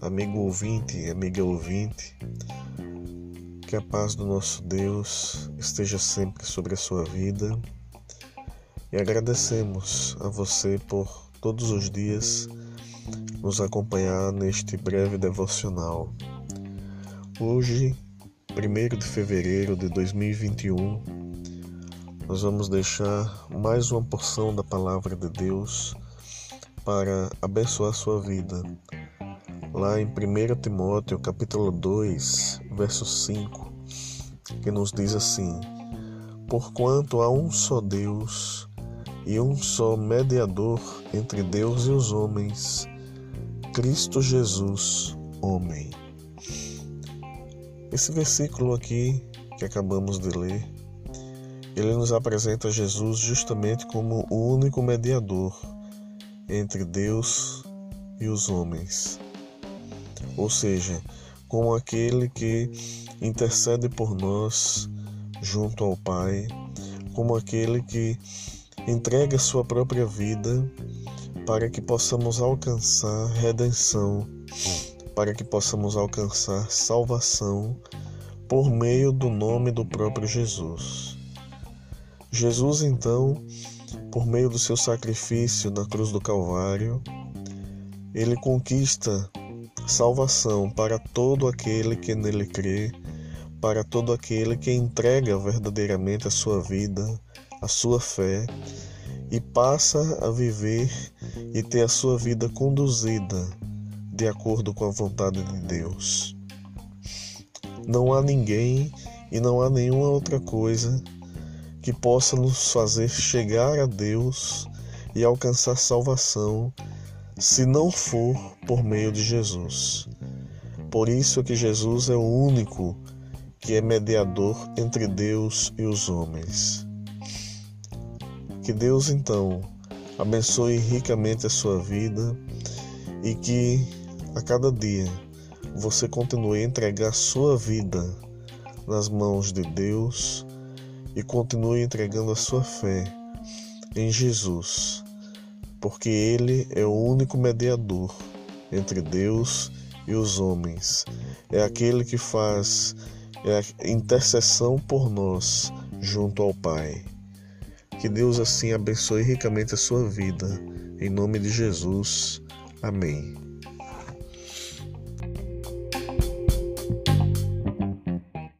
amigo ouvinte, amiga ouvinte. Que a paz do nosso Deus esteja sempre sobre a sua vida. E agradecemos a você por todos os dias nos acompanhar neste breve devocional. Hoje, 1 de fevereiro de 2021, nós vamos deixar mais uma porção da palavra de Deus para abençoar sua vida. Lá em 1 Timóteo, capítulo 2, verso 5, que nos diz assim: Porquanto há um só Deus e um só mediador entre Deus e os homens, Cristo Jesus, homem. Esse versículo aqui que acabamos de ler, ele nos apresenta Jesus justamente como o único mediador entre Deus e os homens. Ou seja, como aquele que intercede por nós junto ao Pai, como aquele que entrega sua própria vida para que possamos alcançar redenção, para que possamos alcançar salvação por meio do nome do próprio Jesus. Jesus, então, por meio do seu sacrifício na cruz do Calvário, ele conquista salvação para todo aquele que nele crê, para todo aquele que entrega verdadeiramente a sua vida, a sua fé e passa a viver e ter a sua vida conduzida de acordo com a vontade de Deus. Não há ninguém e não há nenhuma outra coisa que possa nos fazer chegar a Deus e alcançar salvação, se não for por meio de Jesus. Por isso é que Jesus é o único que é mediador entre Deus e os homens. Que Deus então abençoe ricamente a sua vida e que a cada dia você continue a entregar sua vida nas mãos de Deus e continue entregando a sua fé em Jesus, porque Ele é o único mediador entre Deus e os homens. É aquele que faz é a intercessão por nós junto ao Pai. Que Deus assim abençoe ricamente a sua vida. Em nome de Jesus. Amém.